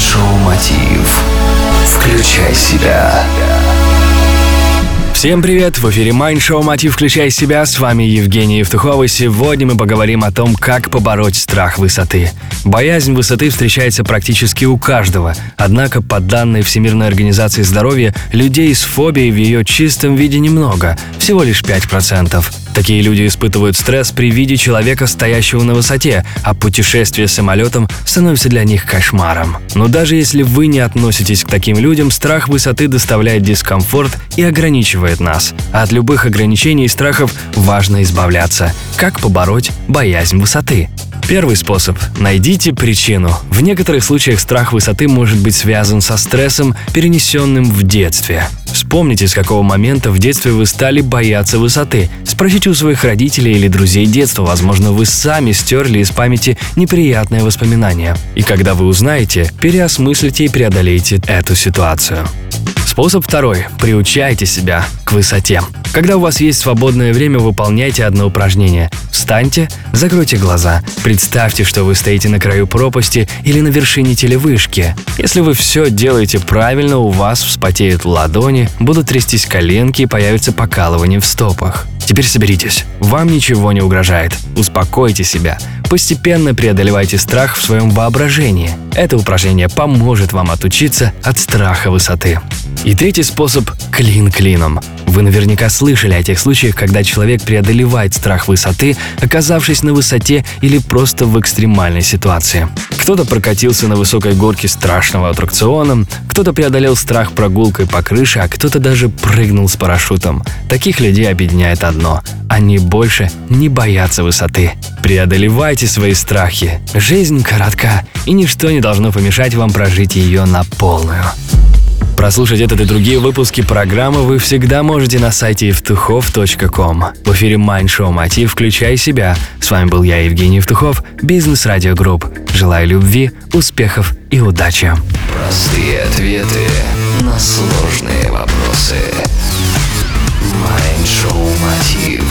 Mind Show Мотив. Включай себя. Всем привет! В эфире Mind Show Мотив Включай себя. С вами Евгений Евтухов. И сегодня мы поговорим о том, как побороть страх высоты. Боязнь высоты встречается практически у каждого. Однако, по данным Всемирной организации здоровья, людей с фобией в ее чистом виде немного. Всего лишь 5%. Такие люди испытывают стресс при виде человека, стоящего на высоте, а путешествие самолетом становится для них кошмаром. Но даже если вы не относитесь к таким людям, страх высоты доставляет дискомфорт и ограничивает нас. От любых ограничений и страхов важно избавляться. Как побороть боязнь высоты? Первый способ – найдите причину. В некоторых случаях страх высоты может быть связан со стрессом, перенесенным в детстве. Вспомните, с какого момента в детстве вы стали бояться высоты. Спросите у своих родителей или друзей детства, возможно, вы сами стерли из памяти неприятные воспоминания. И когда вы узнаете, переосмыслите и преодолейте эту ситуацию. Способ второй. Приучайте себя к высоте. Когда у вас есть свободное время, выполняйте одно упражнение. Встаньте, закройте глаза, представьте, что вы стоите на краю пропасти или на вершине телевышки. Если вы все делаете правильно, у вас вспотеют ладони, будут трястись коленки и появится покалывание в стопах. Теперь соберитесь. Вам ничего не угрожает. Успокойте себя. Постепенно преодолевайте страх в своем воображении. Это упражнение поможет вам отучиться от страха высоты. И третий способ – клин клином. Вы наверняка слышали о тех случаях, когда человек преодолевает страх высоты, оказавшись на высоте или просто в экстремальной ситуации. Кто-то прокатился на высокой горке страшного аттракциона, кто-то преодолел страх прогулкой по крыше, а кто-то даже прыгнул с парашютом. Таких людей объединяет одно – они больше не боятся высоты. Преодолевайте свои страхи. Жизнь коротка, и ничто не должно помешать вам прожить ее на полную. Прослушать этот и другие выпуски программы вы всегда можете на сайте евтухов.com. В эфире Mind Show Мотив «Включай себя». С вами был я, Евгений Евтухов, Business Radio Group. Желаю любви, успехов и удачи. Простые ответы на сложные вопросы. Mind Show Мотив.